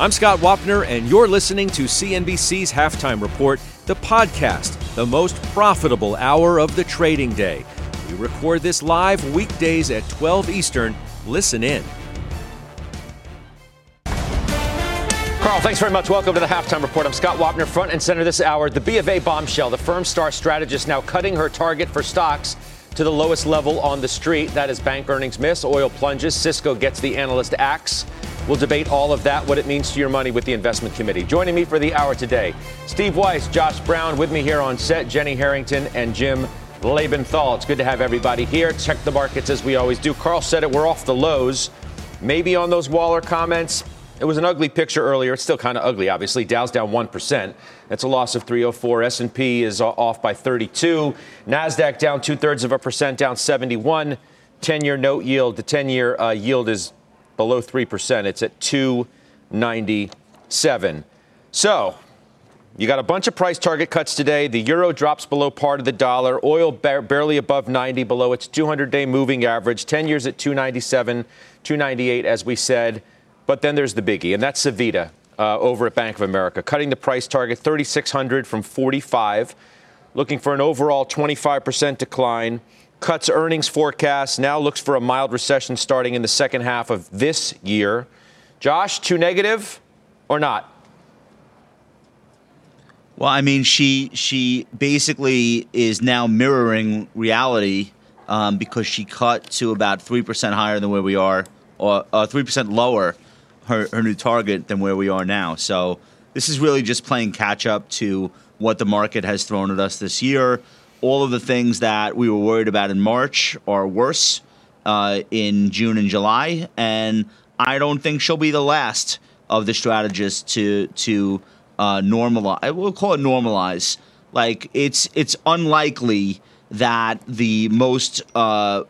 I'm Scott Wapner, and you're listening to CNBC's Halftime Report, the podcast, the most profitable hour of the trading day. We record this live weekdays at 12 Eastern. Listen in. Carl, thanks very much. Welcome to the Halftime Report. I'm Scott Wapner, front and center this hour. The B of A bombshell, the firm star strategist now cutting her target for stocks to the lowest level on the street. That is bank earnings miss, oil plunges, Cisco gets the analyst axe. We'll debate all of that, what it means to your money with the investment committee. Joining me for the hour today, Steve Weiss, Josh Brown, with me here on set, Jenny Harrington and Jim Lebenthal. It's good to have everybody here. Check the markets as we always do. Carl said it, we're off the lows. Maybe on those Waller comments, it was an ugly picture earlier. It's still kind of ugly, obviously. Dow's down 1%. That's a loss of 304. S&P is off by 32. NASDAQ down two-thirds of a percent, down 71. 10-year note yield, the 10-year uh, yield is below 3%. It's at 297. So, you got a bunch of price target cuts today. The euro drops below part of the dollar. Oil bar- barely above 90, below its 200-day moving average. 10 years at 297, 298, as we said. But then there's the biggie, and that's Savita uh, over at Bank of America, cutting the price target 3,600 from 45, looking for an overall 25% decline cuts earnings forecast, now looks for a mild recession starting in the second half of this year. Josh, too negative or not? Well, I mean, she she basically is now mirroring reality um, because she cut to about three percent higher than where we are, or uh, three percent lower her, her new target than where we are now. So this is really just playing catch up to what the market has thrown at us this year all of the things that we were worried about in March are worse uh, in June and July, and I don't think she'll be the last of the strategists to to uh, normalize. We'll call it normalize. Like it's it's unlikely that the most uh,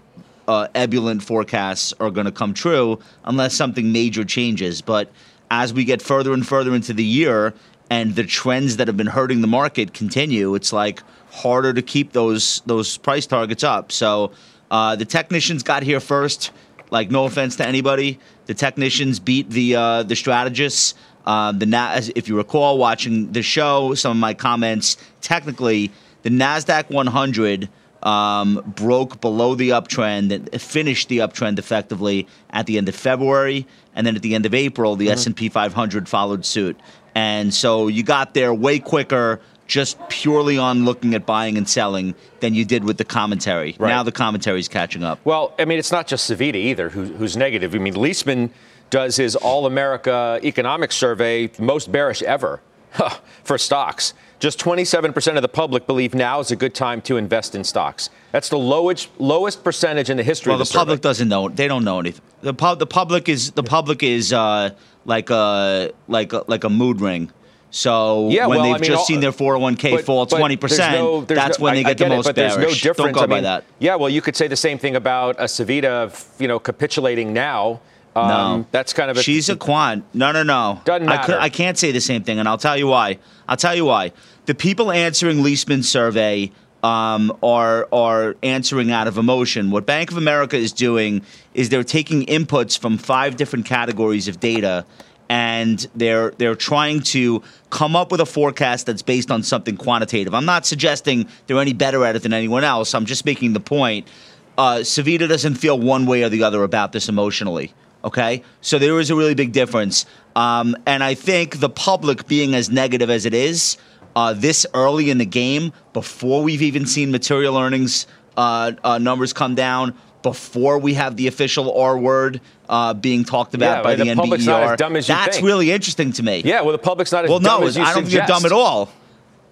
uh, ebullient forecasts are going to come true unless something major changes. But as we get further and further into the year, and the trends that have been hurting the market continue, it's like harder to keep those those price targets up. So uh, the technicians got here first. Like no offense to anybody, the technicians beat the uh, the strategists. Um, the Na- if you recall watching the show, some of my comments technically the Nasdaq 100 um, broke below the uptrend and finished the uptrend effectively at the end of February, and then at the end of April, the mm-hmm. S&P 500 followed suit. And so you got there way quicker just purely on looking at buying and selling than you did with the commentary. Right. Now the commentary is catching up. Well, I mean, it's not just Savita either who, who's negative. I mean, Liesman does his All America Economic Survey, most bearish ever for stocks. Just 27% of the public believe now is a good time to invest in stocks. That's the lowest lowest percentage in the history well, of the, the public survey. doesn't know. They don't know anything. The, pub, the public is the public is uh, like a like a, like a mood ring. So yeah, when well, they've I mean, just seen their 401k but, fall 20%, no, that's no, when they I, get, I the most it, but bearish. There's no difference. Don't go I mean, by that. Yeah, well, you could say the same thing about a Savita, you know, capitulating now. Um, no, that's kind of a. She's a quant. No, no, no. Doesn't matter. I, could, I can't say the same thing, and I'll tell you why. I'll tell you why. The people answering Liesman's survey um, are are answering out of emotion. What Bank of America is doing is they're taking inputs from five different categories of data and they're they're trying to come up with a forecast that's based on something quantitative. I'm not suggesting they're any better at it than anyone else. I'm just making the point. Uh, Savita doesn't feel one way or the other about this emotionally. Okay, so there is a really big difference, um, and I think the public being as negative as it is uh, this early in the game, before we've even seen material earnings uh, uh numbers come down, before we have the official R word uh, being talked about yeah, by the, the, public's not as dumb as you That's think. really interesting to me. Yeah, well, the public's not as well, dumb no, as you I don't suggest. think they're dumb at all.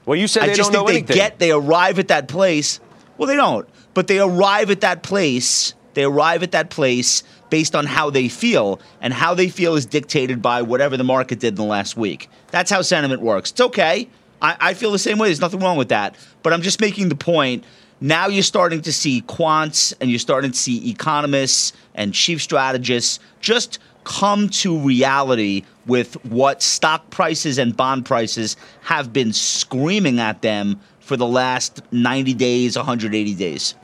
Well, you said I they just don't think know they anything. get, they arrive at that place. Well, they don't, but they arrive at that place. They arrive at that place based on how they feel, and how they feel is dictated by whatever the market did in the last week. That's how sentiment works. It's okay. I, I feel the same way. There's nothing wrong with that. But I'm just making the point. Now you're starting to see quants and you're starting to see economists and chief strategists just come to reality with what stock prices and bond prices have been screaming at them for the last 90 days, 180 days.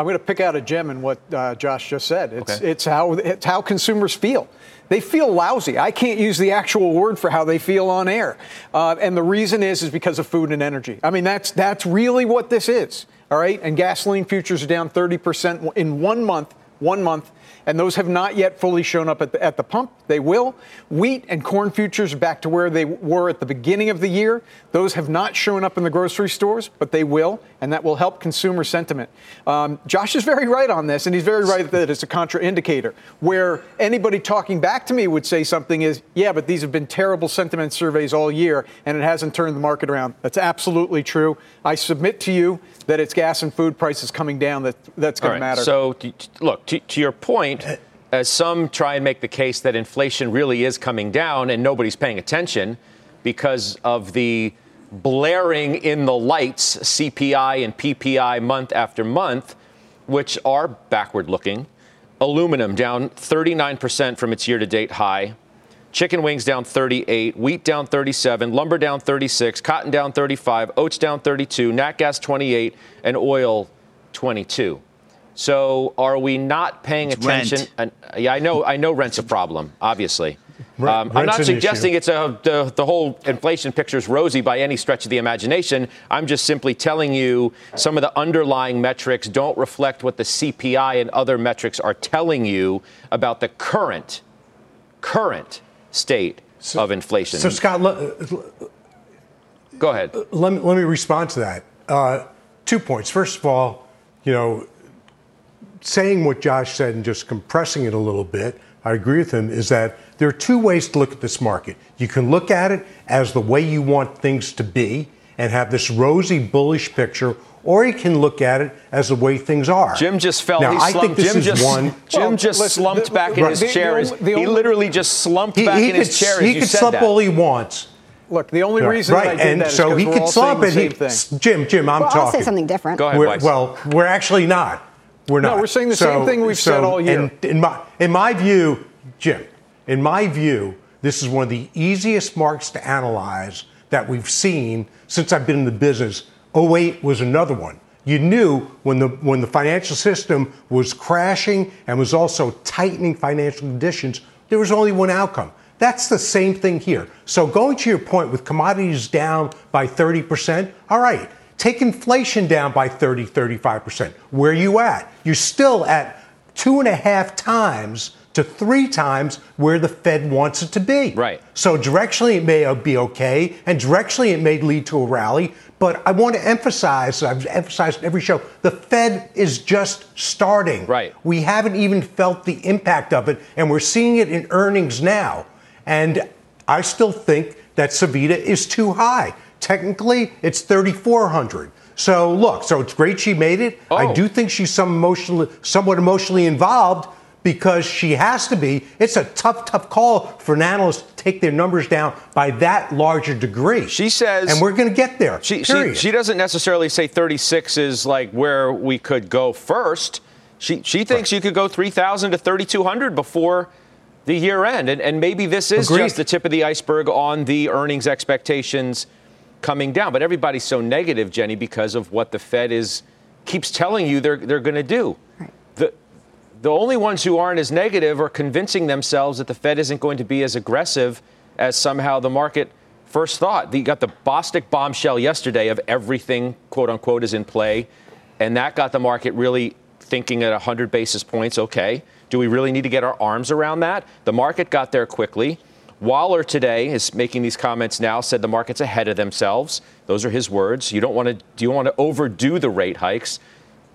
I'm going to pick out a gem in what uh, Josh just said. It's, okay. it's, how, it's how consumers feel. They feel lousy. I can't use the actual word for how they feel on air. Uh, and the reason is, is because of food and energy. I mean, that's, that's really what this is. All right. And gasoline futures are down 30% in one month, one month and those have not yet fully shown up at the, at the pump. They will. Wheat and corn futures are back to where they were at the beginning of the year. Those have not shown up in the grocery stores, but they will, and that will help consumer sentiment. Um, Josh is very right on this, and he's very right that it's a contraindicator. Where anybody talking back to me would say something is, yeah, but these have been terrible sentiment surveys all year, and it hasn't turned the market around. That's absolutely true. I submit to you that it's gas and food prices coming down that that's going right, to matter. So, look, to, to your point, as uh, some try and make the case that inflation really is coming down and nobody's paying attention because of the blaring in the lights CPI and PPI month after month, which are backward looking. Aluminum down 39% from its year to date high. Chicken wings down 38, wheat down 37, lumber down 36, cotton down 35, oats down 32, nat gas 28, and oil 22. So are we not paying it's attention? And, yeah, I know. I know rent's a problem. Obviously, um, I'm not suggesting it's a the, the whole inflation picture is rosy by any stretch of the imagination. I'm just simply telling you some of the underlying metrics don't reflect what the CPI and other metrics are telling you about the current current state so, of inflation. So, Scott, go ahead. Let me, let me respond to that. Uh, two points. First of all, you know, saying what Josh said and just compressing it a little bit, I agree with him, is that there are two ways to look at this market. You can look at it as the way you want things to be and have this rosy, bullish picture, or you can look at it as the way things are. Jim just fell. Now, I think this Jim is just, one. Jim well, just listen, slumped the, back in his chair. The, the, he literally just slumped he, back he in his chair. He can slump that. all he wants. Look, the only reason right. I did and that so he can slump it. He, Jim, Jim, I'm well, talking. I'll say something different. Go ahead, we're, Well, we're actually not. We're not. No, we're saying the so, same thing we've so, said all year. In, in, my, in my view, Jim, in my view, this is one of the easiest marks to analyze that we've seen since I've been in the business. 08 was another one. You knew when the when the financial system was crashing and was also tightening financial conditions, there was only one outcome. That's the same thing here. So going to your point with commodities down by 30%, all right, Take inflation down by 30, 35%. Where are you at? You're still at two and a half times to three times where the Fed wants it to be. Right. So directionally it may be okay, and directionally it may lead to a rally. But I want to emphasize, I've emphasized every show, the Fed is just starting. Right. We haven't even felt the impact of it, and we're seeing it in earnings now. And I still think that Savita is too high. Technically, it's 3,400. So look, so it's great she made it. Oh. I do think she's some emotionally, somewhat emotionally involved because she has to be. It's a tough, tough call for an analyst to take their numbers down by that larger degree. She says, and we're going to get there. She, she, she, doesn't necessarily say 36 is like where we could go first. She she thinks right. you could go 3,000 to 3,200 before the year end, and, and maybe this is Agreed. just the tip of the iceberg on the earnings expectations coming down. But everybody's so negative, Jenny, because of what the Fed is keeps telling you they're they're going to do. Right. The the only ones who aren't as negative are convincing themselves that the Fed isn't going to be as aggressive as somehow the market first thought. You got the Bostic bombshell yesterday of everything quote unquote is in play, and that got the market really thinking at 100 basis points. Okay, do we really need to get our arms around that? The market got there quickly. Waller today is making these comments now, said the market's ahead of themselves. Those are his words. You don't want to do you want to overdo the rate hikes.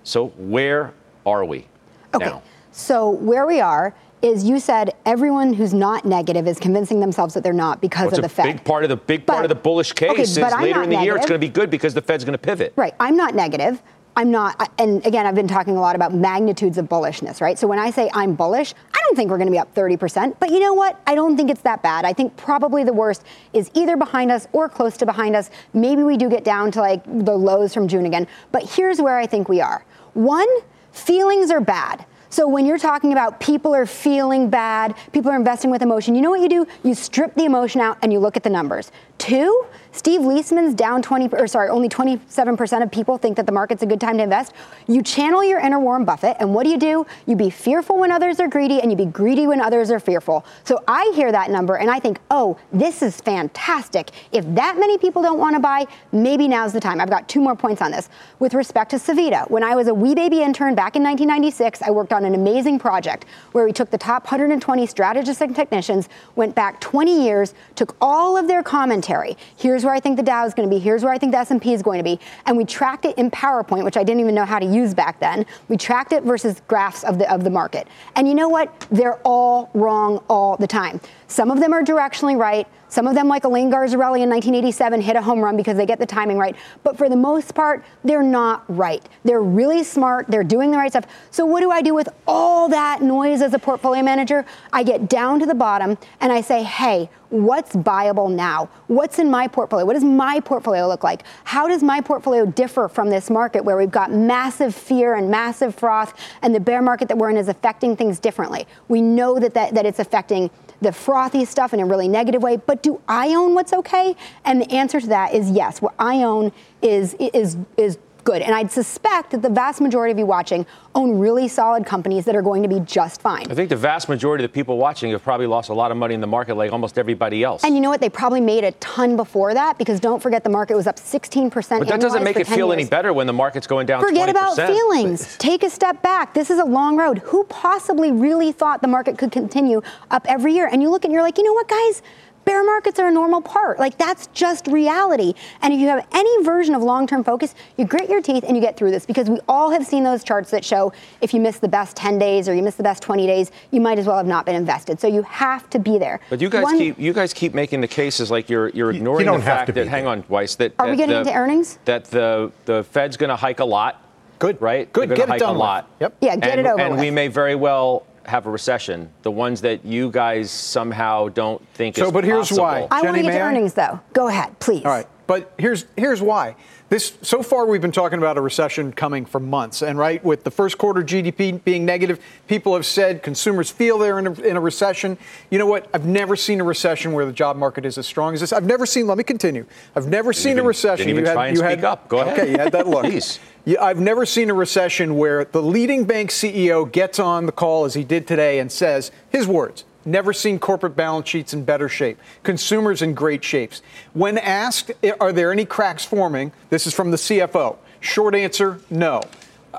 So where are we okay. now? So where we are is you said everyone who's not negative is convincing themselves that they're not because well, of the Fed. Big part of the big but, part of the bullish case okay, is later in the negative. year it's going to be good because the Fed's going to pivot. Right. I'm not negative. I'm not, and again, I've been talking a lot about magnitudes of bullishness, right? So when I say I'm bullish, I don't think we're going to be up 30%, but you know what? I don't think it's that bad. I think probably the worst is either behind us or close to behind us. Maybe we do get down to like the lows from June again, but here's where I think we are. One, feelings are bad. So when you're talking about people are feeling bad, people are investing with emotion, you know what you do? You strip the emotion out and you look at the numbers. Two, Steve Liesman's down 20, or sorry, only 27% of people think that the market's a good time to invest. You channel your inner Warren Buffett, and what do you do? You be fearful when others are greedy, and you be greedy when others are fearful. So I hear that number, and I think, oh, this is fantastic. If that many people don't want to buy, maybe now's the time. I've got two more points on this. With respect to Savita, when I was a wee baby intern back in 1996, I worked on an amazing project where we took the top 120 strategists and technicians, went back 20 years, took all of their commentary. Here's where I think the Dow is going to be. Here's where I think the S&P is going to be. And we tracked it in PowerPoint, which I didn't even know how to use back then. We tracked it versus graphs of the of the market. And you know what? They're all wrong all the time. Some of them are directionally right. Some of them, like Elaine Garzarelli in 1987, hit a home run because they get the timing right. But for the most part, they're not right. They're really smart. They're doing the right stuff. So what do I do with all that noise as a portfolio manager? I get down to the bottom and I say, hey, what's viable now? What's in my portfolio? What does my portfolio look like? How does my portfolio differ from this market where we've got massive fear and massive froth and the bear market that we're in is affecting things differently? We know that, that, that it's affecting the frothy stuff in a really negative way, but do I own what's okay? And the answer to that is yes. What I own is is is good. And I'd suspect that the vast majority of you watching own really solid companies that are going to be just fine. I think the vast majority of the people watching have probably lost a lot of money in the market like almost everybody else. And you know what? They probably made a ton before that because don't forget the market was up 16%. But that doesn't make it feel years. any better when the market's going down Forget 20%. about feelings. Take a step back. This is a long road. Who possibly really thought the market could continue up every year? And you look and you're like, you know what, guys? Bear markets are a normal part. Like that's just reality. And if you have any version of long-term focus, you grit your teeth and you get through this because we all have seen those charts that show if you miss the best 10 days or you miss the best 20 days, you might as well have not been invested. So you have to be there. But you guys One, keep you guys keep making the cases like you're you're ignoring you the fact that hang on, Weiss, that Are that we getting the, into earnings? That the the Fed's going to hike a lot. Good. Right? Good. Get hike it done a lot. With. Yep. Yeah, get and, it over And with. we may very well have a recession. The ones that you guys somehow don't think so, is but here's possible. why. I want to get to earnings though. Go ahead, please. All right. But here's here's why. This so far we've been talking about a recession coming for months, and right with the first quarter GDP being negative, people have said consumers feel they're in a, in a recession. You know what? I've never seen a recession where the job market is as strong as this. I've never seen. Let me continue. I've never seen even- a recession. didn't you had, you had, up. Go ahead. Okay, you had that look. Please. Yeah, I've never seen a recession where the leading bank CEO gets on the call as he did today and says his words. Never seen corporate balance sheets in better shape. Consumers in great shapes. When asked, are there any cracks forming? This is from the CFO. Short answer, no.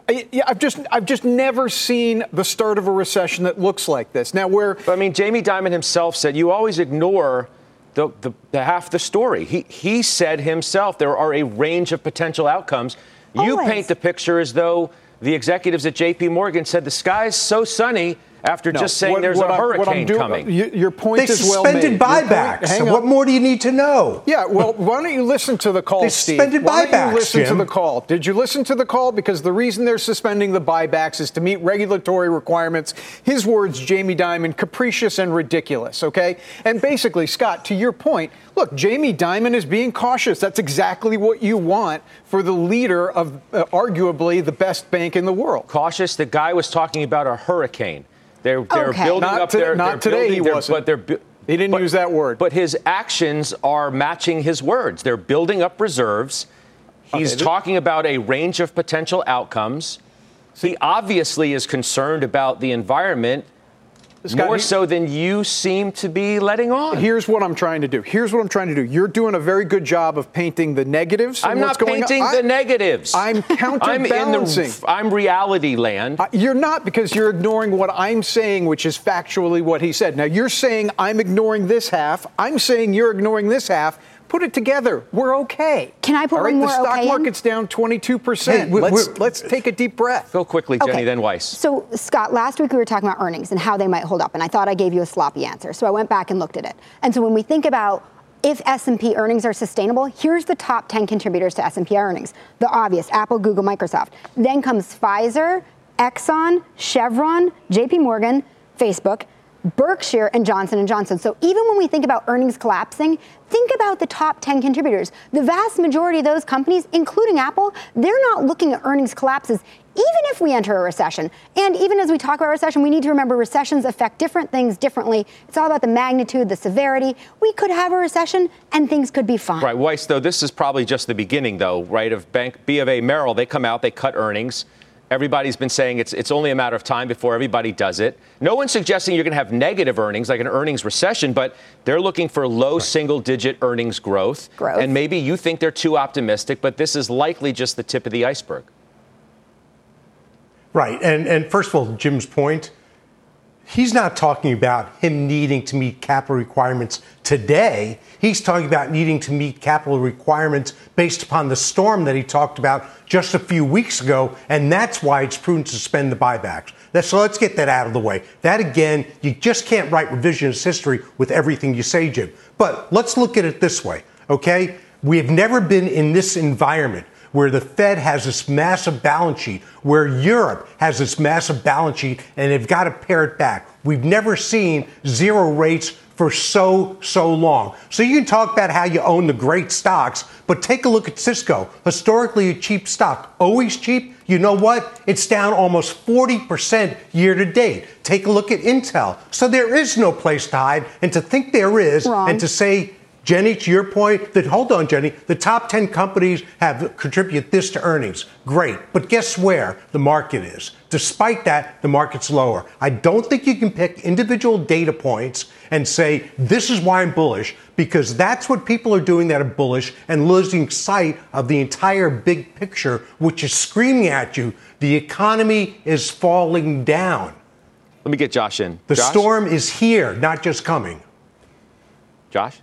I, yeah, I've just I've just never seen the start of a recession that looks like this. Now, where I mean, Jamie Dimon himself said you always ignore the, the, the half the story. He, he said himself there are a range of potential outcomes. You Always. paint the picture as though the executives at J.P. Morgan said the sky's so sunny after No, just saying what- there's what a I'm- what I'm hurricane doing- coming. y- Your point They is well suspended made. Your point- buybacks. hang So on. what more do you need to know? Yeah, well, why don't you listen to the call, They Steve? suspended why don't you listen Jim. to the call? Did you listen to the call? Because the reason they're suspending the buybacks is to meet regulatory requirements. His words, Jamie Dimon, capricious and ridiculous. Okay, and basically, Scott, to your point, look, Jamie Dimon is being cautious. That's exactly what you want for the leader of uh, arguably the best bank in the world. Cautious. The guy was talking about a hurricane. They're, they're Okay. building Not up to- their. not they're today he wasn't. But they're. bu- He didn't but- use that word. But his actions are matching his words. They're building up reserves. He's Okay, talking about a range of potential outcomes. He obviously is concerned about the environment Scott, more so than you seem to be letting on. Here's what I'm trying to do. Here's what I'm trying to do. You're doing a very good job of painting the negatives. I'm not painting I- the negatives. I'm counterbalancing. I'm in the. I'm reality land. Uh, You're not because you're ignoring what I'm saying, which is factually what he said. Now you're saying I'm ignoring this half. I'm saying you're ignoring this half. Put it together. We're okay. Can I put All right, one more The stock okay in? market's down 22 Hey, percent. we- Let's let's take a deep breath. Go quickly, Jenny, Okay. then Weiss. So, Scott, last week we were talking about earnings and how they might hold up, and I thought I gave you a sloppy answer. So I went back and looked at it. And so when we think about if S&P earnings are sustainable, here's the top 10 contributors to S&P earnings. The obvious, Apple, Google, Microsoft. Then comes Pfizer, Exxon, Chevron, JP Morgan, Facebook, Berkshire and Johnson & Johnson. So even when we think about earnings collapsing, think about the top 10 contributors. The vast majority of those companies, including Apple, they're not looking at earnings collapses even if we enter a recession. And even as we talk about recession, we need to remember recessions affect different things differently. It's all about the magnitude, the severity. We could have a recession and things could be fine. Right, Weiss, though, this is probably just the beginning, though, right, of Bank B of A Merrill. They come out, they cut earnings. Everybody's been saying it's, it's only a matter of time before everybody does it. No one's suggesting you're going to have negative earnings, like an earnings recession, but they're looking for low right. single digit earnings growth. growth. And maybe you think they're too optimistic, but this is likely just the tip of the iceberg. Right. And, and first of all, Jim's point, he's not talking about him needing to meet capital requirements today. He's talking about needing to meet capital requirements based upon the storm that he talked about just a few weeks ago, and that's why it's prudent to suspend the buybacks. So let's get that out of the way. That again, you just can't write revisionist history with everything you say, Jim. But let's look at it this way, okay? We have never been in this environment where the Fed has this massive balance sheet, where Europe has this massive balance sheet, and they've got to pare it back. We've never seen zero rates for so, so long. So you can talk about how you own the great stocks, but take a look at Cisco. Historically, a cheap stock. Always cheap. You know what? It's down almost 40% year to date. Take a look at Intel. So there is no place to hide. And to think there is, Wrong. and to say Jenny, to your point, that hold on, Jenny, the top 10 companies have contribute this to earnings. Great. But guess where the market is? Despite that, the market's lower. I don't think you can pick individual data points and say, this is why I'm bullish, because that's what people are doing that are bullish and losing sight of the entire big picture, which is screaming at you the economy is falling down. Let me get Josh in. The Josh? storm is here, not just coming. Josh?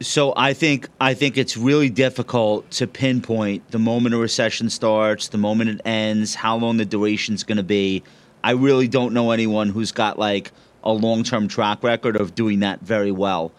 So I think I think it's really difficult to pinpoint the moment a recession starts, the moment it ends, how long the duration is going to be. I really don't know anyone who's got like a long-term track record of doing that very well.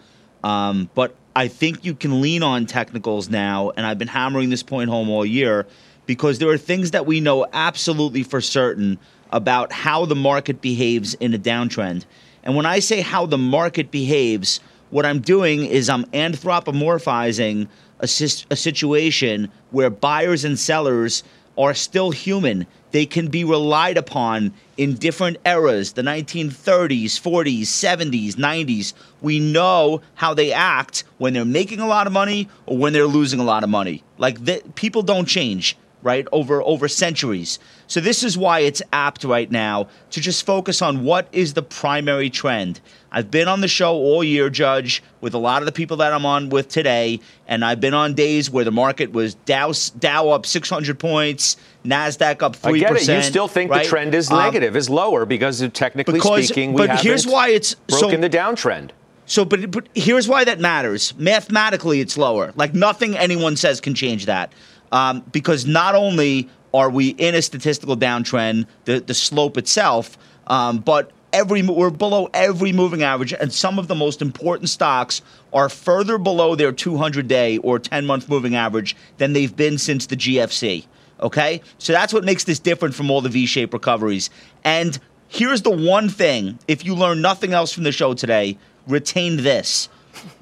Um, but I think you can lean on technicals now, and I've been hammering this point home all year because there are things that we know absolutely for certain about how the market behaves in a downtrend. And when I say how the market behaves, what I'm doing is I'm anthropomorphizing a, a situation where buyers and sellers are still human. They can be relied upon in different eras the 1930s, 40s, 70s, 90s. We know how they act when they're making a lot of money or when they're losing a lot of money. Like, people don't change right over over centuries so this is why it's apt right now to just focus on what is the primary trend i've been on the show all year judge with a lot of the people that i'm on with today and i've been on days where the market was dow, dow up 600 points nasdaq up 3% I get it. you still think right? the trend is um, negative is lower because technically because, speaking we but haven't here's why it's broken so, the downtrend so, but, but here's why that matters. Mathematically, it's lower. Like nothing anyone says can change that um, because not only are we in a statistical downtrend, the, the slope itself, um, but every we're below every moving average, and some of the most important stocks are further below their 200-day or 10-month moving average than they've been since the GFC. Okay, so that's what makes this different from all the V-shaped recoveries. And here's the one thing: if you learn nothing else from the show today, retain this: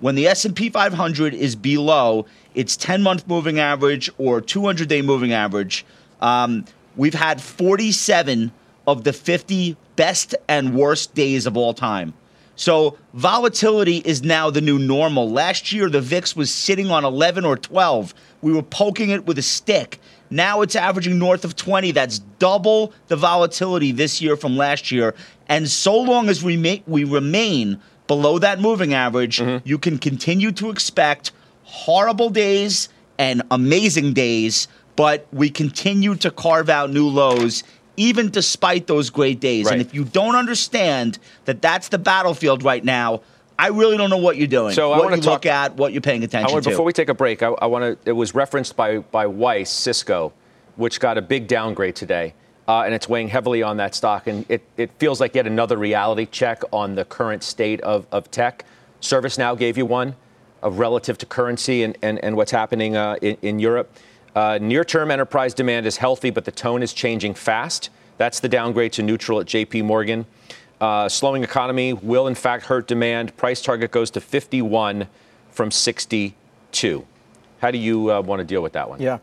when the S&P 500 is below its 10 month moving average or 200 day moving average. Um, we've had 47 of the 50 best and worst days of all time. So volatility is now the new normal. Last year, the VIX was sitting on 11 or 12. We were poking it with a stick. Now it's averaging north of 20. That's double the volatility this year from last year. And so long as we, may, we remain below that moving average, mm-hmm. you can continue to expect horrible days and amazing days, but we continue to carve out new lows even despite those great days. Right. And if you don't understand that that's the battlefield right now, I really don't know what you're doing. So what I want to talk, look at, what you're paying attention want, to. Before we take a break, I, I want to. It was referenced by by Weiss, Cisco, which got a big downgrade today, uh, and it's weighing heavily on that stock. And it, it feels like yet another reality check on the current state of, of tech. ServiceNow gave you one relative to currency and, and, and what's happening uh, in, in, Europe. Uh, Near term enterprise demand is healthy, but the tone is changing fast. That's the downgrade to neutral at JP Morgan. Uh, slowing economy will, in fact, hurt demand. Price target goes to 51 from 62. How do you uh, want to deal with that one? Yeah.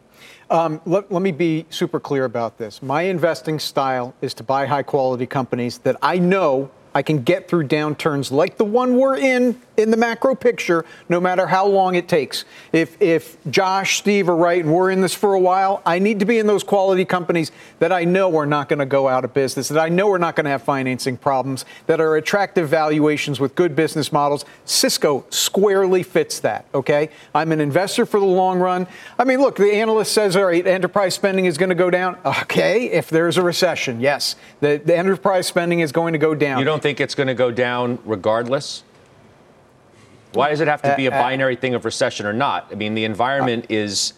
Um, let, let, me be super clear about this. My investing style is to buy high quality companies that I know I can get through downturns like the one we're in in the macro picture, no matter how long it takes. If if Josh, Steve are right, and we're in this for a while, I need to be in those quality companies that I know are not going to go out of business, that I know are not going to have financing problems, that are attractive valuations with good business models. Cisco squarely fits that. Okay, I'm an investor for the long run. I mean, look, the analyst says, all right, enterprise spending is going to go down. Okay, if there's a recession, yes, the, the enterprise spending is going to go down. You don't think it's going to go down regardless? Why does it have to be a uh, uh, binary thing of recession or not? I mean, the environment uh, is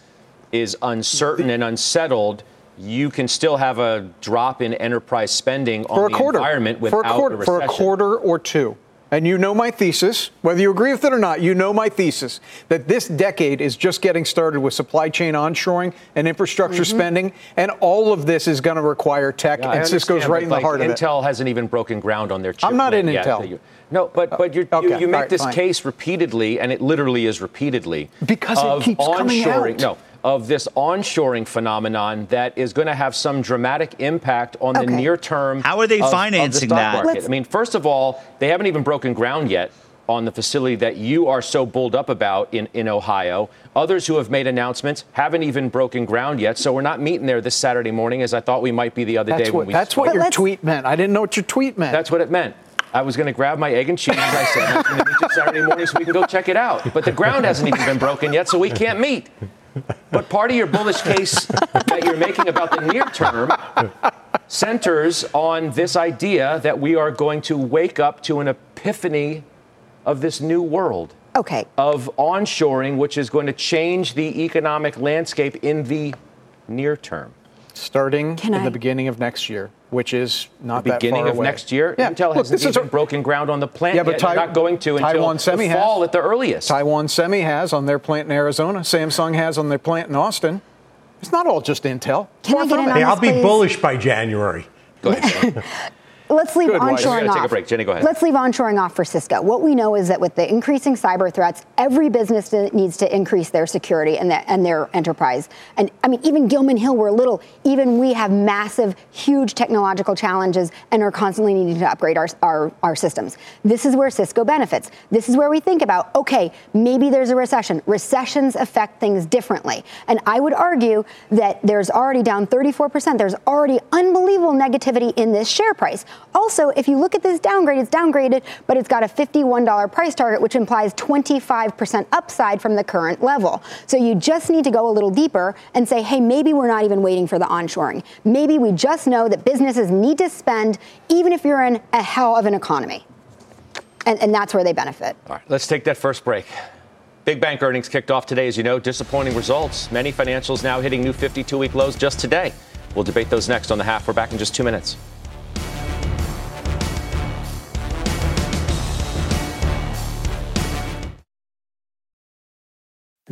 is uncertain and unsettled. You can still have a drop in enterprise spending on for a the quarter, environment without for a quarter, a recession. For a quarter or two. And you know my thesis, whether you agree with it or not, you know my thesis that this decade is just getting started with supply chain onshoring and infrastructure mm-hmm. spending, and all of this is going to require tech, yeah, and Cisco's right in like the heart Intel of it. Intel hasn't even broken ground on their chip. I'm not in yet. Intel. No, but but you okay, you make right, this fine. case repeatedly, and it literally is repeatedly because it keeps coming out. No, of this onshoring phenomenon that is going to have some dramatic impact on okay. the near term. How are they of, financing of that? Market. I mean, first of all, they haven't even broken ground yet on the facility that you are so bulled up about in, in Ohio. Others who have made announcements haven't even broken ground yet. So we're not meeting there this Saturday morning as I thought we might be the other that's day what, when we That's what your tweet meant. I didn't know what your tweet meant. That's what it meant. I was going to grab my egg and cheese. I said, I'm going to meet you Saturday morning so we can go check it out. But the ground hasn't even been broken yet, so we can't meet. But part of your bullish case that you're making about the near term centers on this idea that we are going to wake up to an epiphany of this new world. Okay. Of onshoring, which is going to change the economic landscape in the near term. Starting Can in I? the beginning of next year which is not the beginning of away. next year. Yeah. Intel Look, hasn't even a, broken ground on the plant yeah, but yet. Tai- not going to Taiwan until Semi the fall has. at the earliest. Taiwan Semi has on their plant in Arizona. Samsung has on their plant in Austin. It's not all just Intel. Can I get in on hey, I'll be bullish by January. Let's leave Good, onshoring off. Take a break. Jenny, go ahead. Let's leave onshoring off for Cisco. What we know is that with the increasing cyber threats, every business needs to increase their security and, the, and their enterprise. And I mean, even Gilman Hill, we're little. Even we have massive, huge technological challenges and are constantly needing to upgrade our, our, our systems. This is where Cisco benefits. This is where we think about, okay, maybe there's a recession. Recessions affect things differently. And I would argue that there's already down 34%. There's already unbelievable negativity in this share price. Also, if you look at this downgrade, it's downgraded, but it's got a $51 price target, which implies 25% upside from the current level. So you just need to go a little deeper and say, hey, maybe we're not even waiting for the onshoring. Maybe we just know that businesses need to spend even if you're in a hell of an economy. And, and that's where they benefit. All right, let's take that first break. Big bank earnings kicked off today, as you know, disappointing results. Many financials now hitting new 52 week lows just today. We'll debate those next on the half. We're back in just two minutes.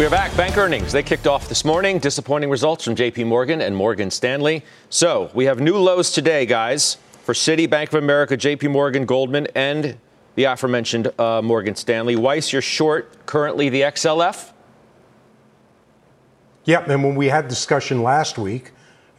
We are back. Bank earnings. They kicked off this morning. Disappointing results from JP Morgan and Morgan Stanley. So we have new lows today, guys. for Citi, Bank of America, JP Morgan, Goldman, and the aforementioned uh, Morgan Stanley. Weiss, you're short currently the XLF? Yep. And when we had discussion last week,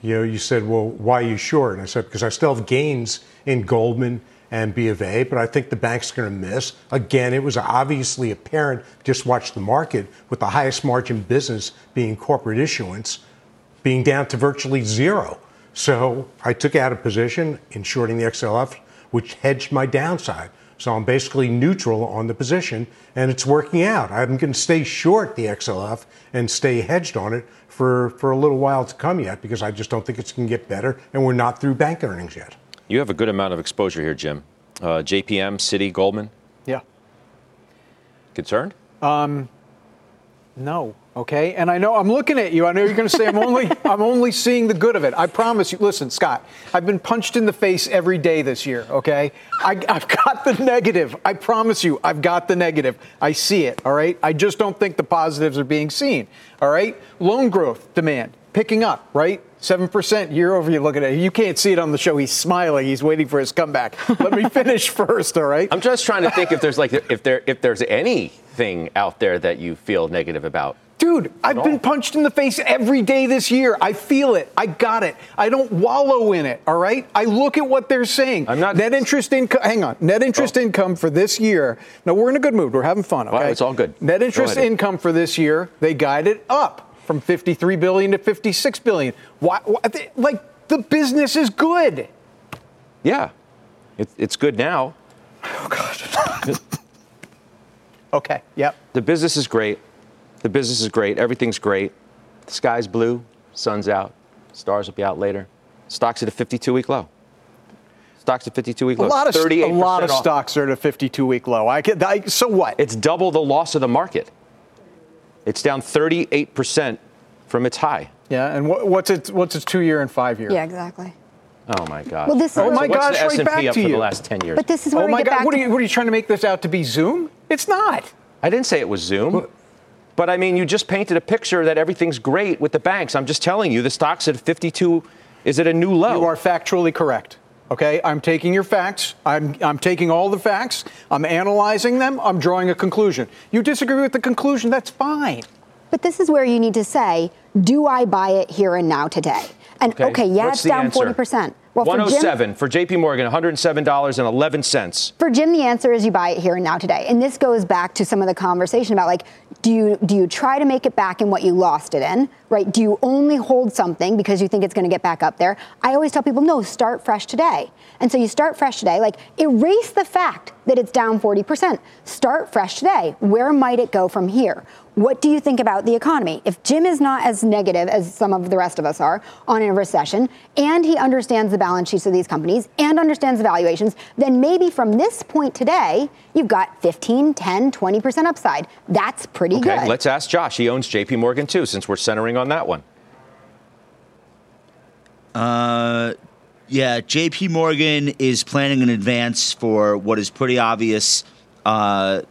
you know, you said, well, why are you short? And I said, because I still have gains in Goldman and B of A, but I think the bank's going to miss. Again, it was obviously apparent, just watch the market, with the highest margin business being corporate issuance, being down to virtually zero. So I took out a position in shorting the XLF, which hedged my downside. So I'm basically neutral on the position, and it's working out. I'm going to stay short the XLF and stay hedged on it for, for a little while to come yet because I just don't think it's going to get better, and we're not through bank earnings yet. You have a good amount of exposure here, Jim. Uh, JPM, Citi, Goldman. Yeah. Concerned? Um, no. Okay. And I know I'm looking at you. I know you're going to say I'm only I'm only seeing the good of it. I promise you. Listen, Scott, I've been punched in the face every day this year. Okay. I, I've got the negative. I promise you, I've got the negative. I see it. All right. I just don't think the positives are being seen. All right. Loan growth demand picking up. Right. Seven percent year over year. Look at it. You can't see it on the show. He's smiling. He's waiting for his comeback. Let me finish first. All right. I'm just trying to think if there's like if there if there's anything out there that you feel negative about. Dude, I've been punched in the face every day this year. I feel it. I got it. I don't wallow in it. All right. I look at what they're saying. I'm not net interest income. Hang on. Net interest oh. income for this year. Now we're in a good mood. We're having fun. Okay. Well, it's all good. Net interest income for this year. They guide it up from 53 billion to 56 billion. Why? why like the business is good. Yeah, it, it's good now. Oh God. okay. Yep. The business is great. The business is great. Everything's great. The sky's blue. Sun's out. Stars will be out later. Stocks at a 52 week low. Stocks at 52 week low. A lot of, a lot of stocks are at a 52 week low. I, can, I, so what? It's double the loss of the market. It's down 38% from its high. Yeah, and what, what's its what's its two year and five year? Yeah, exactly. Oh my God! Well, this. is Oh is my What's gosh! the Right S&P back up to for the last 10 years. But this is where Oh we my get God! back What are you what are you trying to make this out to be Zoom? It's not. I didn't say it was Zoom. But I mean, you just painted a picture that everything's great with the banks. I'm just telling you, the stock's at 52 is at a new low. You are factually correct. Okay, I'm taking your facts. I'm, I'm taking all the facts. I'm analyzing them. I'm drawing a conclusion. You disagree with the conclusion, that's fine. But this is where you need to say, do I buy it here and now today? And okay, yeah, What's it's down answer? 40%. Well, for Jim, 107 for JP Morgan, $107.11. for Jim, the answer is you buy it here and now today. And this goes back to some of the conversation about like, do you do you try to make it back in what you lost it in, right? Do you only hold something because you think it's going to get back up there? I always tell people, no, start fresh today. And so you start fresh today, like erase the fact that it's down 40%. Start fresh today. Where might it go from here? What do you think about the economy? If Jim is not as negative as some of the rest of us are on a recession, and he understands the balance sheets of these companies and understands the valuations, then maybe from this point today, you've got 15, 10, 20% upside. That's pretty Okay, good. let's ask Josh. He owns JP Morgan too, since we're centering on that one. Uh, yeah, J.P. Morgan is planning an advance for what is pretty obvious, uh,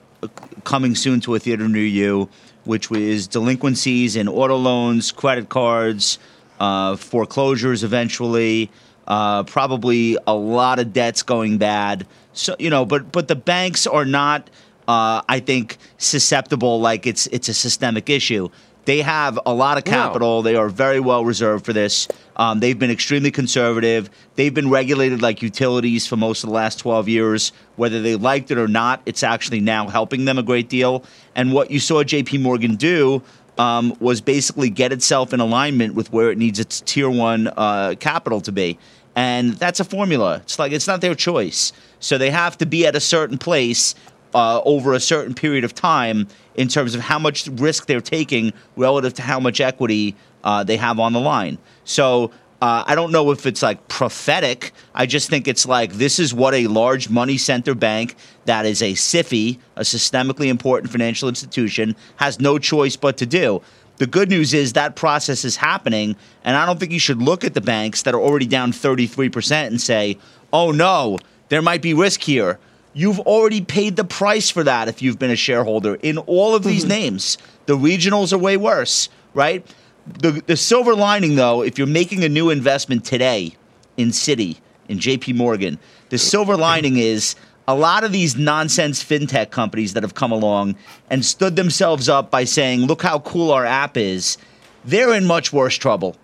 coming soon to a theater near you, which was delinquencies in auto loans, credit cards, uh, foreclosures eventually, uh, probably a lot of debts going bad. So you know, but but the banks are not, uh, I think, susceptible like it's it's a systemic issue. They have a lot of No. capital. They are very well reserved for this. Um, they've been extremely conservative. They've been regulated like utilities for most of the last 12 years. Whether they liked it or not, it's actually now helping them a great deal. And what you saw JP Morgan do um, was basically get itself in alignment with where it needs its tier one uh, capital to be. And that's a formula. It's like it's not their choice. So they have to be at a certain place uh, over a certain period of time in terms of how much risk they're taking relative to how much equity uh, they have on the line. So uh, I don't know if it's like prophetic. I just think it's like this is what a large money center bank that is a SIFI, a systemically important financial institution, has no choice but to do. The good news is that process is happening, and I don't think you should look at the banks that are already down 33% and say, oh no, there might be risk here. You've already paid the price for that if you've been a shareholder in all of these mm-hmm. names. The regionals are way worse, right? The, the silver lining, though, if you're making a new investment today in Citi, in JP Morgan. The silver lining is a lot of these nonsense fintech companies that have come along and stood themselves up by saying, look how cool our app is, they're in much worse trouble.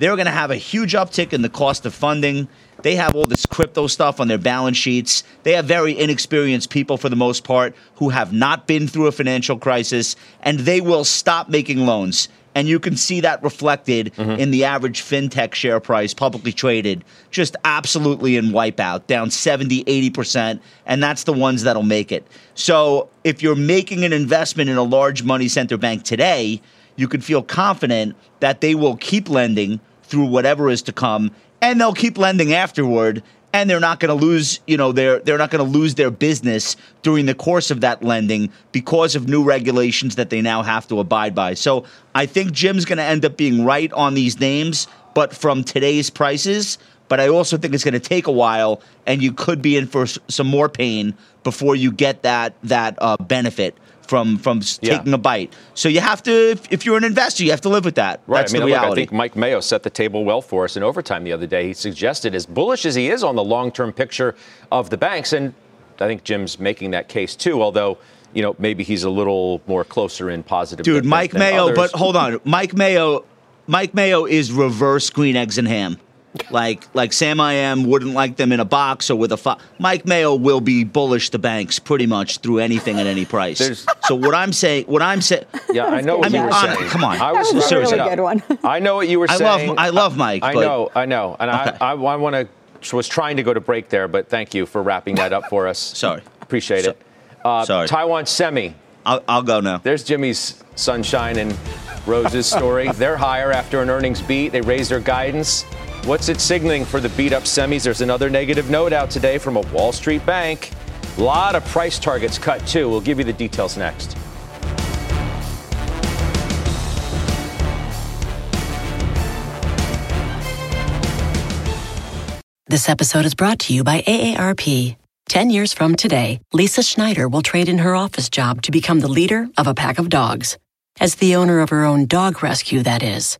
They're going to have a huge uptick in the cost of funding. They have all this crypto stuff on their balance sheets. They have very inexperienced people for the most part who have not been through a financial crisis, and they will stop making loans. And you can see that reflected mm-hmm. in the average fintech share price, publicly traded, just absolutely in wipeout, down 70, 80%. And that's the ones that'll make it. So if you're making an investment in a large money center bank today, you can feel confident that they will keep lending through whatever is to come and they'll keep lending afterward and they're not going to lose you know they're they're not going to lose their business during the course of that lending because of new regulations that they now have to abide by. So i think jim's going to end up being right on these names but from today's prices but i also think it's going to take a while and you could be in for some more pain before you get that that uh, benefit from from yeah. taking a bite. So you have to, if, if, you're an investor, you have to live with that. Right. That's I mean, the reality. Look, I think Mike Mayo set the table well for us in overtime the other day. He suggested, as bullish as he is on the long-term picture of the banks, and I think Jim's making that case too. Although you know maybe he's a little more closer in positive. Dude, Mike Mayo, others. but hold on, Mike Mayo. Mike Mayo is reverse green eggs and ham like like Sam I am wouldn't like them in a box or with a fo- Mike Mayo will be bullish the banks pretty much through anything at any price. There's, so what I'm saying, what I'm saying, yeah, I know what I mean, you were saying. Come on, I was, was a really good one. I know what you were I saying. love I love Mike. I, but, know, I know, and okay. I, I, I want to was trying to go to break there, but thank you for wrapping that up for us. Sorry, appreciate so, it. Uh, sorry, Taiwan Semi. I'll, I'll go now. There's Jimmy's sunshine and roses story. They're higher after an earnings beat. They raised their guidance. What's it signaling for the beat up semis? There's another negative note out today from a Wall Street bank. A lot of price targets cut, too. We'll give you the details next. This episode is brought to you by AARP. 10 years from today, Lisa Schneider will trade in her office job to become the leader of a pack of dogs. As the owner of her own dog rescue, that is.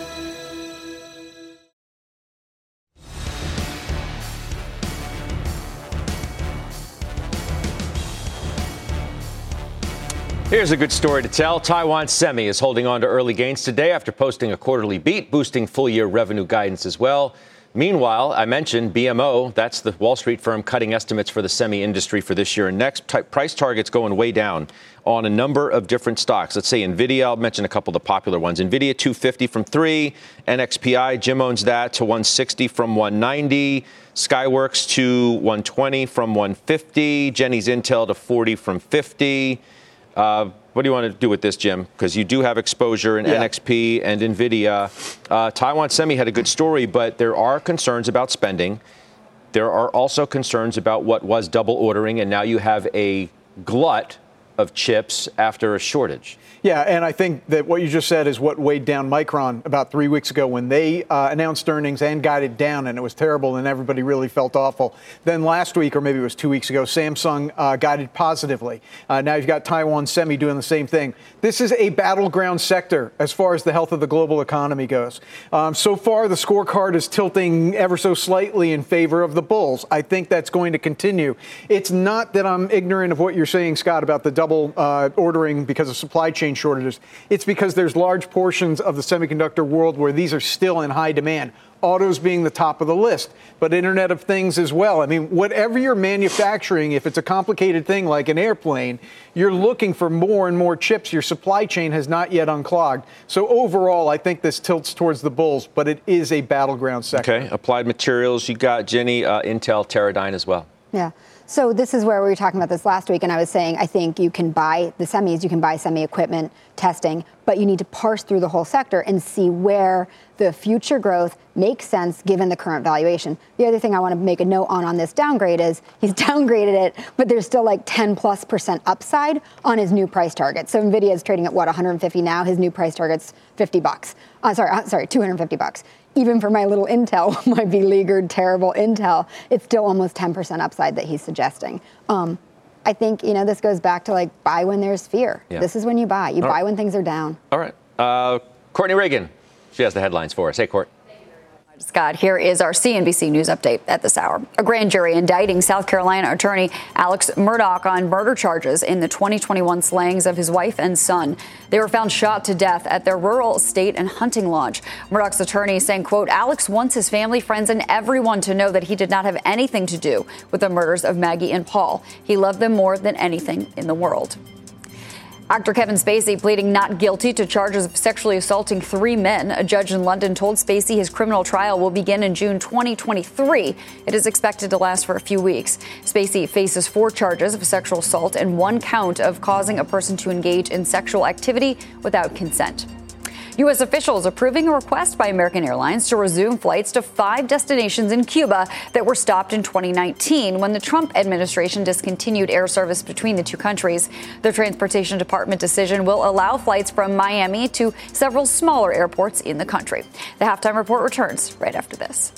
Here's a good story to tell. Taiwan Semi is holding on to early gains today after posting a quarterly beat, boosting full year revenue guidance as well. Meanwhile, I mentioned BMO, that's the Wall Street firm cutting estimates for the semi industry for this year and next. Price targets going way down on a number of different stocks. Let's say Nvidia, I'll mention a couple of the popular ones. Nvidia 250 from 3, NXPI, Jim owns that to 160 from 190, Skyworks to 120 from 150, Jenny's Intel to 40 from 50. Uh, what do you want to do with this, Jim? Because you do have exposure in yeah. NXP and NVIDIA. Uh, Taiwan Semi had a good story, but there are concerns about spending. There are also concerns about what was double ordering, and now you have a glut of chips after a shortage. Yeah, and I think that what you just said is what weighed down Micron about three weeks ago when they uh, announced earnings and guided down, and it was terrible, and everybody really felt awful. Then last week, or maybe it was two weeks ago, Samsung uh, guided positively. Uh, now you've got Taiwan Semi doing the same thing. This is a battleground sector as far as the health of the global economy goes. Um, so far, the scorecard is tilting ever so slightly in favor of the bulls. I think that's going to continue. It's not that I'm ignorant of what you're saying, Scott, about the double uh, ordering because of supply chain chain shortages. It's because there's large portions of the semiconductor world where these are still in high demand. Autos being the top of the list, but Internet of Things as well. I mean, whatever you're manufacturing, if it's a complicated thing like an airplane, you're looking for more and more chips. Your supply chain has not yet unclogged. So overall, I think this tilts towards the bulls, but it is a battleground sector. Okay, applied materials. You got Jenny, uh, Intel, Teradyne as well. Yeah. So this is where we were talking about this last week, and I was saying I think you can buy the semis, you can buy semi equipment testing, but you need to parse through the whole sector and see where the future growth makes sense given the current valuation. The other thing I want to make a note on on this downgrade is he's downgraded it, but there's still like 10 plus percent upside on his new price target. So Nvidia is trading at what 150 now. His new price target's 50 bucks. Uh, sorry, uh, sorry, 250 bucks even for my little Intel, my beleaguered, terrible Intel, it's still almost 10% upside that he's suggesting. Um, I think, you know, this goes back to like buy when there's fear. Yeah. This is when you buy. You All buy right. when things are down. All right. Uh, Courtney Reagan, she has the headlines for us. Hey, Court. Scott, here is our CNBC News update at this hour. A grand jury indicting South Carolina attorney Alex Murdaugh on murder charges in the 2021 slayings of his wife and son. They were found shot to death at their rural estate and hunting lodge. Murdaugh's attorney saying, quote, Alex wants his family, friends, and everyone to know that he did not have anything to do with the murders of Maggie and Paul. He loved them more than anything in the world. Actor Kevin Spacey pleading not guilty to charges of sexually assaulting three men. A judge in London told Spacey his criminal trial will begin in June 2023. It is expected to last for a few weeks. Spacey faces four charges of sexual assault and one count of causing a person to engage in sexual activity without consent. U.S. officials approving a request by American Airlines to resume flights to five destinations in Cuba that were stopped in 2019 when the Trump administration discontinued air service between the two countries. The Transportation Department decision will allow flights from Miami to several smaller airports in the country. The halftime report returns right after this.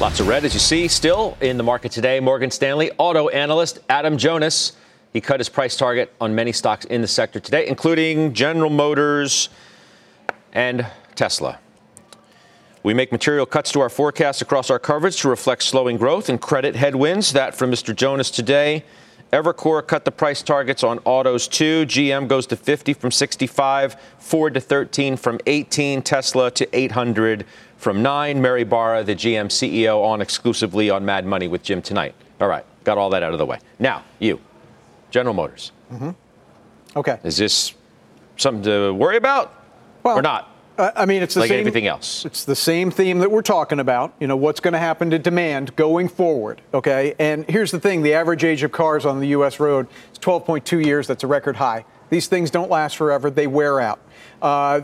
Lots of red, as you see, still in the market today. Morgan Stanley auto analyst Adam Jonas. He cut his price target on many stocks in the sector today, including General Motors and Tesla. We make material cuts to our forecast across our coverage to reflect slowing growth and credit headwinds. That from Mr. Jonas today. Evercore cut the price targets on autos too. GM goes to 50 from 65, Ford to 13 from 18, Tesla to 800 from 9. Mary Barra, the GM CEO, on exclusively on Mad Money with Jim tonight. All right, got all that out of the way. Now, you, General Motors. Mm-hmm. Okay. Is this something to worry about well, or not? I mean, it's the same. like same, everything else. It's the same theme that we're talking about. You know, what's going to happen to demand going forward? Okay. And here's the thing: the average age of cars on the U.S. road is 12.2 years. That's a record high. These things don't last forever; they wear out. Uh,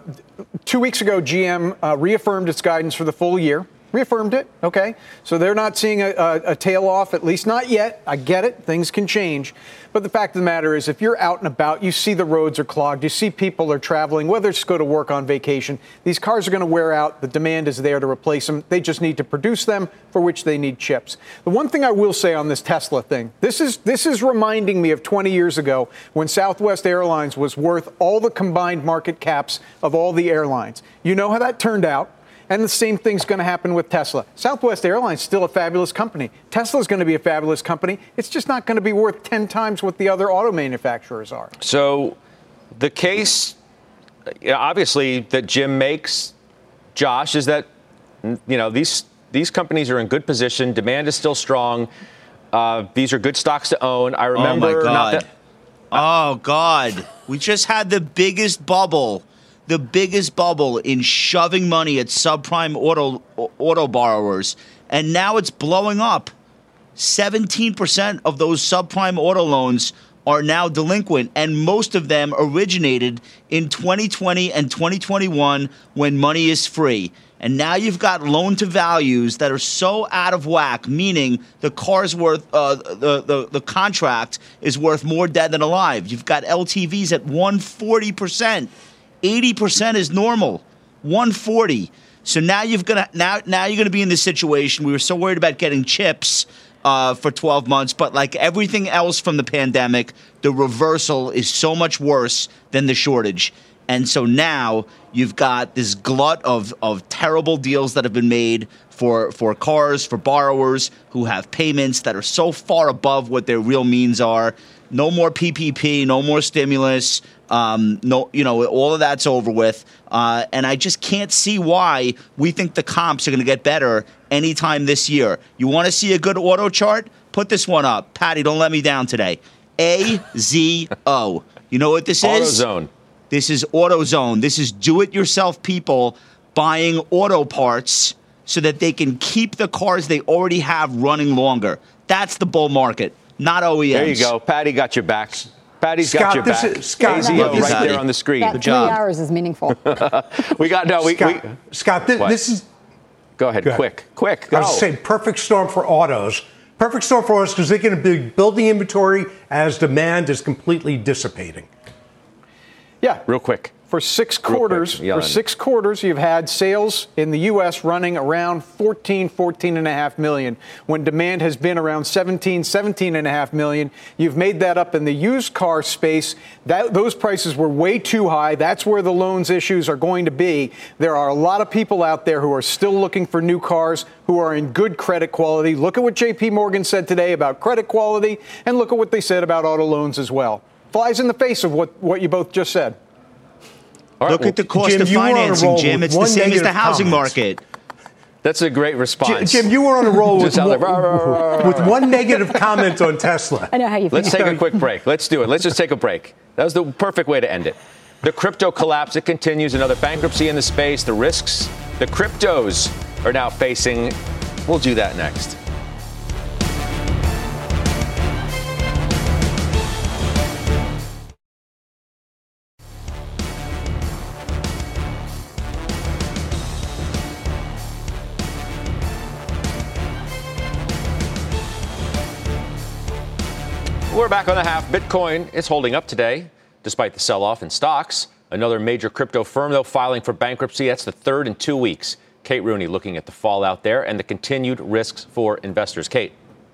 two weeks ago, GM uh, reaffirmed its guidance for the full year reaffirmed it. Okay, so they're not seeing a, a, a, tail off, at least not yet. I get it; things can change. But the fact of the matter is, if you're out and about, you see the roads are clogged, you see people are traveling, whether it's to go to work on vacation. These cars are going to wear out. The demand is there to replace them. They just need to produce them, for which they need chips. The one thing I will say on this Tesla thing, this is this is reminding me of 20 years ago when Southwest Airlines was worth all the combined market caps of all the airlines. You know how that turned out. And the same thing's going to happen with Tesla. Southwest Airlines is still a fabulous company. Tesla's going to be a fabulous company. It's just not going to be worth 10 times what the other auto manufacturers are. So the case, obviously, that Jim makes, Josh, is that, you know, these, these companies are in good position. Demand is still strong. Uh, these are good stocks to own. I remember. Oh, my God. That, uh, oh, God. We just had the biggest bubble the biggest bubble in shoving money at subprime auto auto borrowers, and now it's blowing up. 17% of those subprime auto loans are now delinquent, and most of them originated in 2020 and 2021 when money is free. And now you've got loan to values that are so out of whack, meaning the car's worth, uh, the, the, the contract is worth more dead than alive. You've got LTVs at 140%. 80% is normal. 140. So now you've gonna now now you're gonna be in this situation. We were so worried about getting chips uh, for 12 months, but like everything else from the pandemic, the reversal is so much worse than the shortage. And so now you've got this glut of, of terrible deals that have been made for, for cars, for borrowers who have payments that are so far above what their real means are. No more PPP, no more stimulus. Um, no, you know, all of that's over with. Uh, and I just can't see why we think the comps are going to get better anytime this year. You want to see a good auto chart? Put this one up. Patty, don't let me down today. A Z O. You know what this AutoZone. is? AutoZone. This is AutoZone. This is do-it-yourself people buying auto parts so that they can keep the cars they already have running longer. That's the bull market, not OEMs. There you go. Patty got your back. Patty's Scott, got your this back. is- Scott, AZO love you, right Patty. there on the screen. That Good three job. hours is meaningful. We got no. We, Scott, we Scott thi- What? this is go ahead. Go ahead. Quick, quick. I was Go. saying perfect storm for autos. Perfect storm for autos because they're going to be building inventory as demand is completely dissipating. Yeah. Real quick. For six quarters, Jan. for six quarters, you've had sales in the U.S. running around 14, 14 and a half million. When demand has been around 17, 17 and a half million, you've made that up in the used car space. That those prices were way too high. That's where the loans issues are going to be. There are a lot of people out there who are still looking for new cars who are in good credit quality. Look at what J.P. Morgan said today about credit quality, and look at what they said about auto loans as well. Flies in the face of what, what you both just said. All right, Look at the cost Jim, of you were on a financing, Jim. It's the same as the housing comments. market. That's a great response. Jim, you were on a roll with Just sound like, one, "Rah, rah, rah, rah, with one negative comment on Tesla. I know how you feel. Let's take a quick break. Let's do it. Let's just take a break. That was the perfect way to end it. The crypto collapse, it continues. Another bankruptcy in the space. The risks the cryptos are now facing. We'll do that next. Back on the half. Bitcoin is holding up today, despite the sell off in stocks. Another major crypto firm, though, filing for bankruptcy. That's the third in two weeks. Kate Rooney looking at the fallout there and the continued risks for investors. Kate.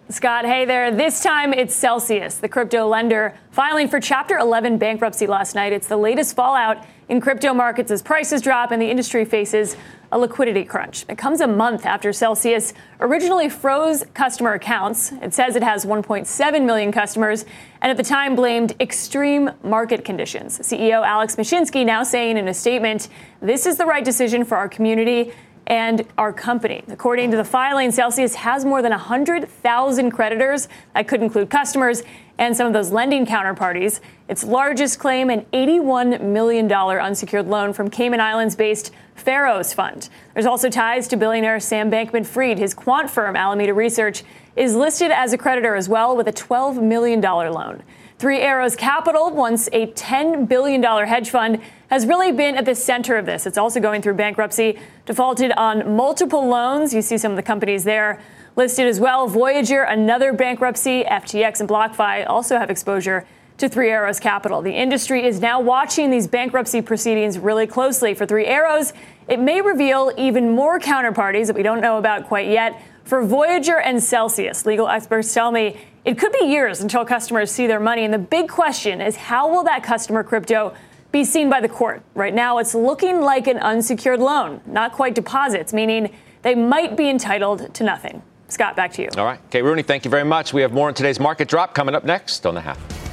Scott, hey there. This time it's Celsius, the crypto lender, filing for Chapter 11 bankruptcy last night. It's the latest fallout in crypto markets as prices drop and the industry faces a liquidity crunch. It comes a month after Celsius originally froze customer accounts. It says it has 1.7 million customers and at the time blamed extreme market conditions. CEO Alex Mashinsky now saying in a statement, this is the right decision for our community and our company. According to the filing, Celsius has more than 100,000 creditors. That could include customers and some of those lending counterparties. Its largest claim, an $81 million unsecured loan from Cayman Islands based Pharos Fund. There's also ties to billionaire Sam Bankman Fried. His quant firm, Alameda Research, is listed as a creditor as well with a $12 million loan. Three Arrows Capital, once a $10 billion hedge fund, has really been at the center of this. It's also going through bankruptcy, defaulted on multiple loans. You see some of the companies there listed as well. Voyager, another bankruptcy. FTX and BlockFi also have exposure to Three Arrows Capital. The industry is now watching these bankruptcy proceedings really closely. For Three Arrows, it may reveal even more counterparties that we don't know about quite yet. For Voyager and Celsius, legal experts tell me it could be years until customers see their money. And the big question is how will that customer crypto be seen by the court? Right now, it's looking like an unsecured loan, not quite deposits, meaning they might be entitled to nothing. Scott, back to you. All right. Kate Rooney, thank you very much. We have more in today's market drop coming up next on the half.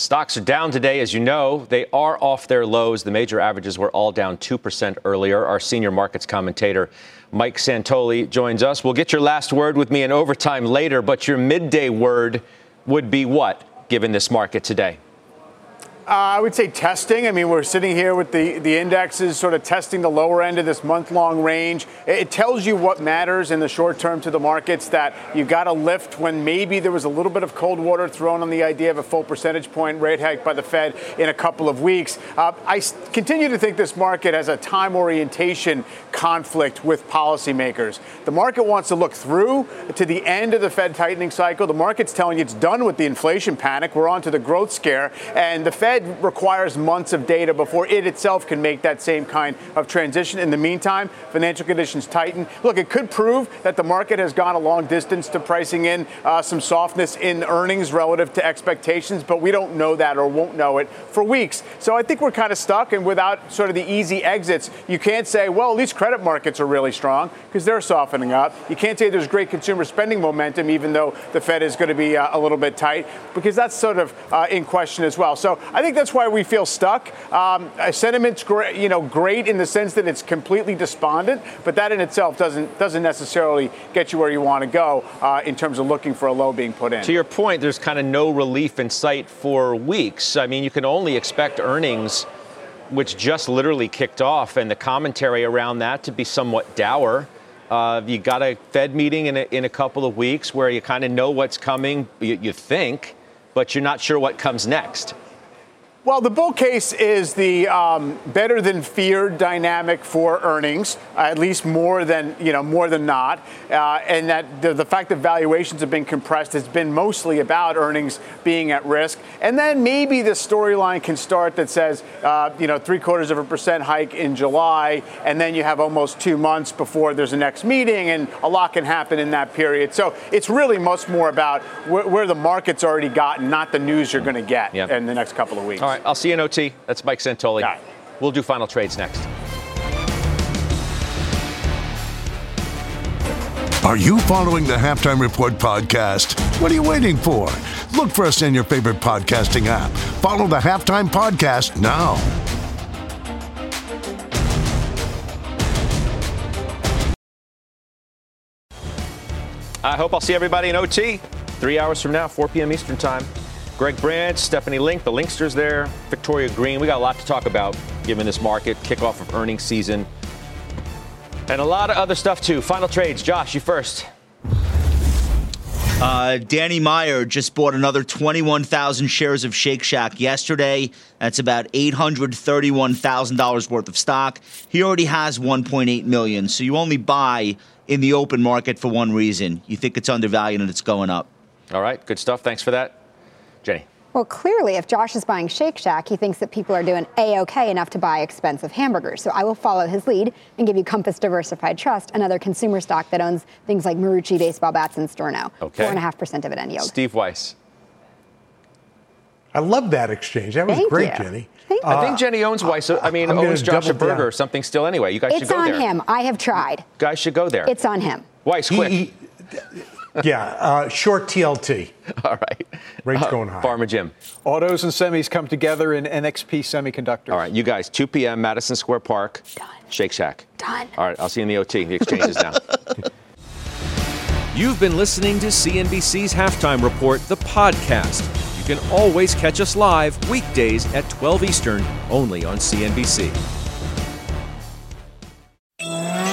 Stocks are down today, as you know. They are off their lows. The major averages were all down 2% earlier. Our senior markets commentator, Mike Santoli, joins us. We'll get your last word with me in overtime later, but your midday word would be what, given this market today? Uh, I would say testing. I mean, we're sitting here with the, the indexes sort of testing the lower end of this month long range. It, it tells you what matters in the short term to the markets that you've got to lift when maybe there was a little bit of cold water thrown on the idea of a full percentage point rate hike by the Fed in a couple of weeks. Uh, I continue to think this market has a time orientation conflict with policymakers. The market wants to look through to the end of the Fed tightening cycle. The market's telling you it's done with the inflation panic. We're on to the growth scare. And the Fed requires months of data before it itself can make that same kind of transition. In the meantime, financial conditions tighten. Look, it could prove that the market has gone a long distance to pricing in uh, some softness in earnings relative to expectations, but we don't know that or won't know it for weeks. So I think we're kind of stuck, and without sort of the easy exits, you can't say, well, at least credit markets are really strong because they're softening up. You can't say there's great consumer spending momentum, even though the Fed is going to be uh, a little bit tight, because that's sort of uh, in question as well. So I I think that's why we feel stuck. Um, sentiment's great, you know, great in the sense that it's completely despondent, but that in itself doesn't doesn't necessarily get you where you want to go uh, in terms of looking for a low being put in. To your point, there's kind of no relief in sight for weeks. I mean, you can only expect earnings which just literally kicked off, and the commentary around that to be somewhat dour. Uh, you got a Fed meeting in a, in a couple of weeks where you kind of know what's coming, you, you think, but you're not sure what comes next. Well, the bull case is the um, better than feared dynamic for earnings, uh, at least more than you know more than not, uh, and that the, the, fact that valuations have been compressed has been mostly about earnings being at risk. And then maybe the storyline can start that says uh, you know three quarters of a percent hike in July, and then you have almost two months before there's a next meeting, and a lot can happen in that period. So it's really much more about wh- where the market's already gotten, not the news you're going to get yep. in the next couple of weeks. All right, I'll see you in OT. That's Mike Santoli. Right. We'll do final trades next. Are you following the Halftime Report podcast? What are you waiting for? Look for us in your favorite podcasting app. Follow the Halftime Podcast now. I hope I'll see everybody in OT three hours from now, 4 p.m. Eastern Time. Greg Branch, Stephanie Link, the Linksters there, Victoria Greene. We got a lot to talk about given this market, kickoff of earnings season, and a lot of other stuff too. Final trades. Josh, you first. Uh, Danny Meyer just bought another 21,000 shares of Shake Shack yesterday. That's about $831,000 worth of stock. He already has 1.8 million, so you only buy in the open market for one reason. You think it's undervalued and it's going up. All right, good stuff. Thanks for that. Jenny. Well, clearly, if Josh is buying Shake Shack, he thinks that people are doing A-OK enough to buy expensive hamburgers. So I will follow his lead and give you Compass Diversified Trust, another consumer stock that owns things like Marucci baseball bats and Sterno. Okay. 4.5% dividend yield. Steve Weiss. I love that exchange. That was Thank great, you. Jenny. Thank I think uh, Jenny owns Weiss. I mean, I'm owns Josh a Burger down. or something still anyway. You guys should go there. It's on him. I have tried. Guys should go there. It's on him. Weiss, quick. He- yeah, uh, short TLT. All right. Rates Uh, going high. Farmer Jim. Autos and semis come together in NXP Semiconductors. All right, you guys, 2 p.m., Madison Square Park. Done. Shake Shack. Done. All right, I'll see you in the OT. The exchange is now. You've been listening to CNBC's Halftime Report, the podcast. You can always catch us live weekdays at 12 Eastern, only on CNBC.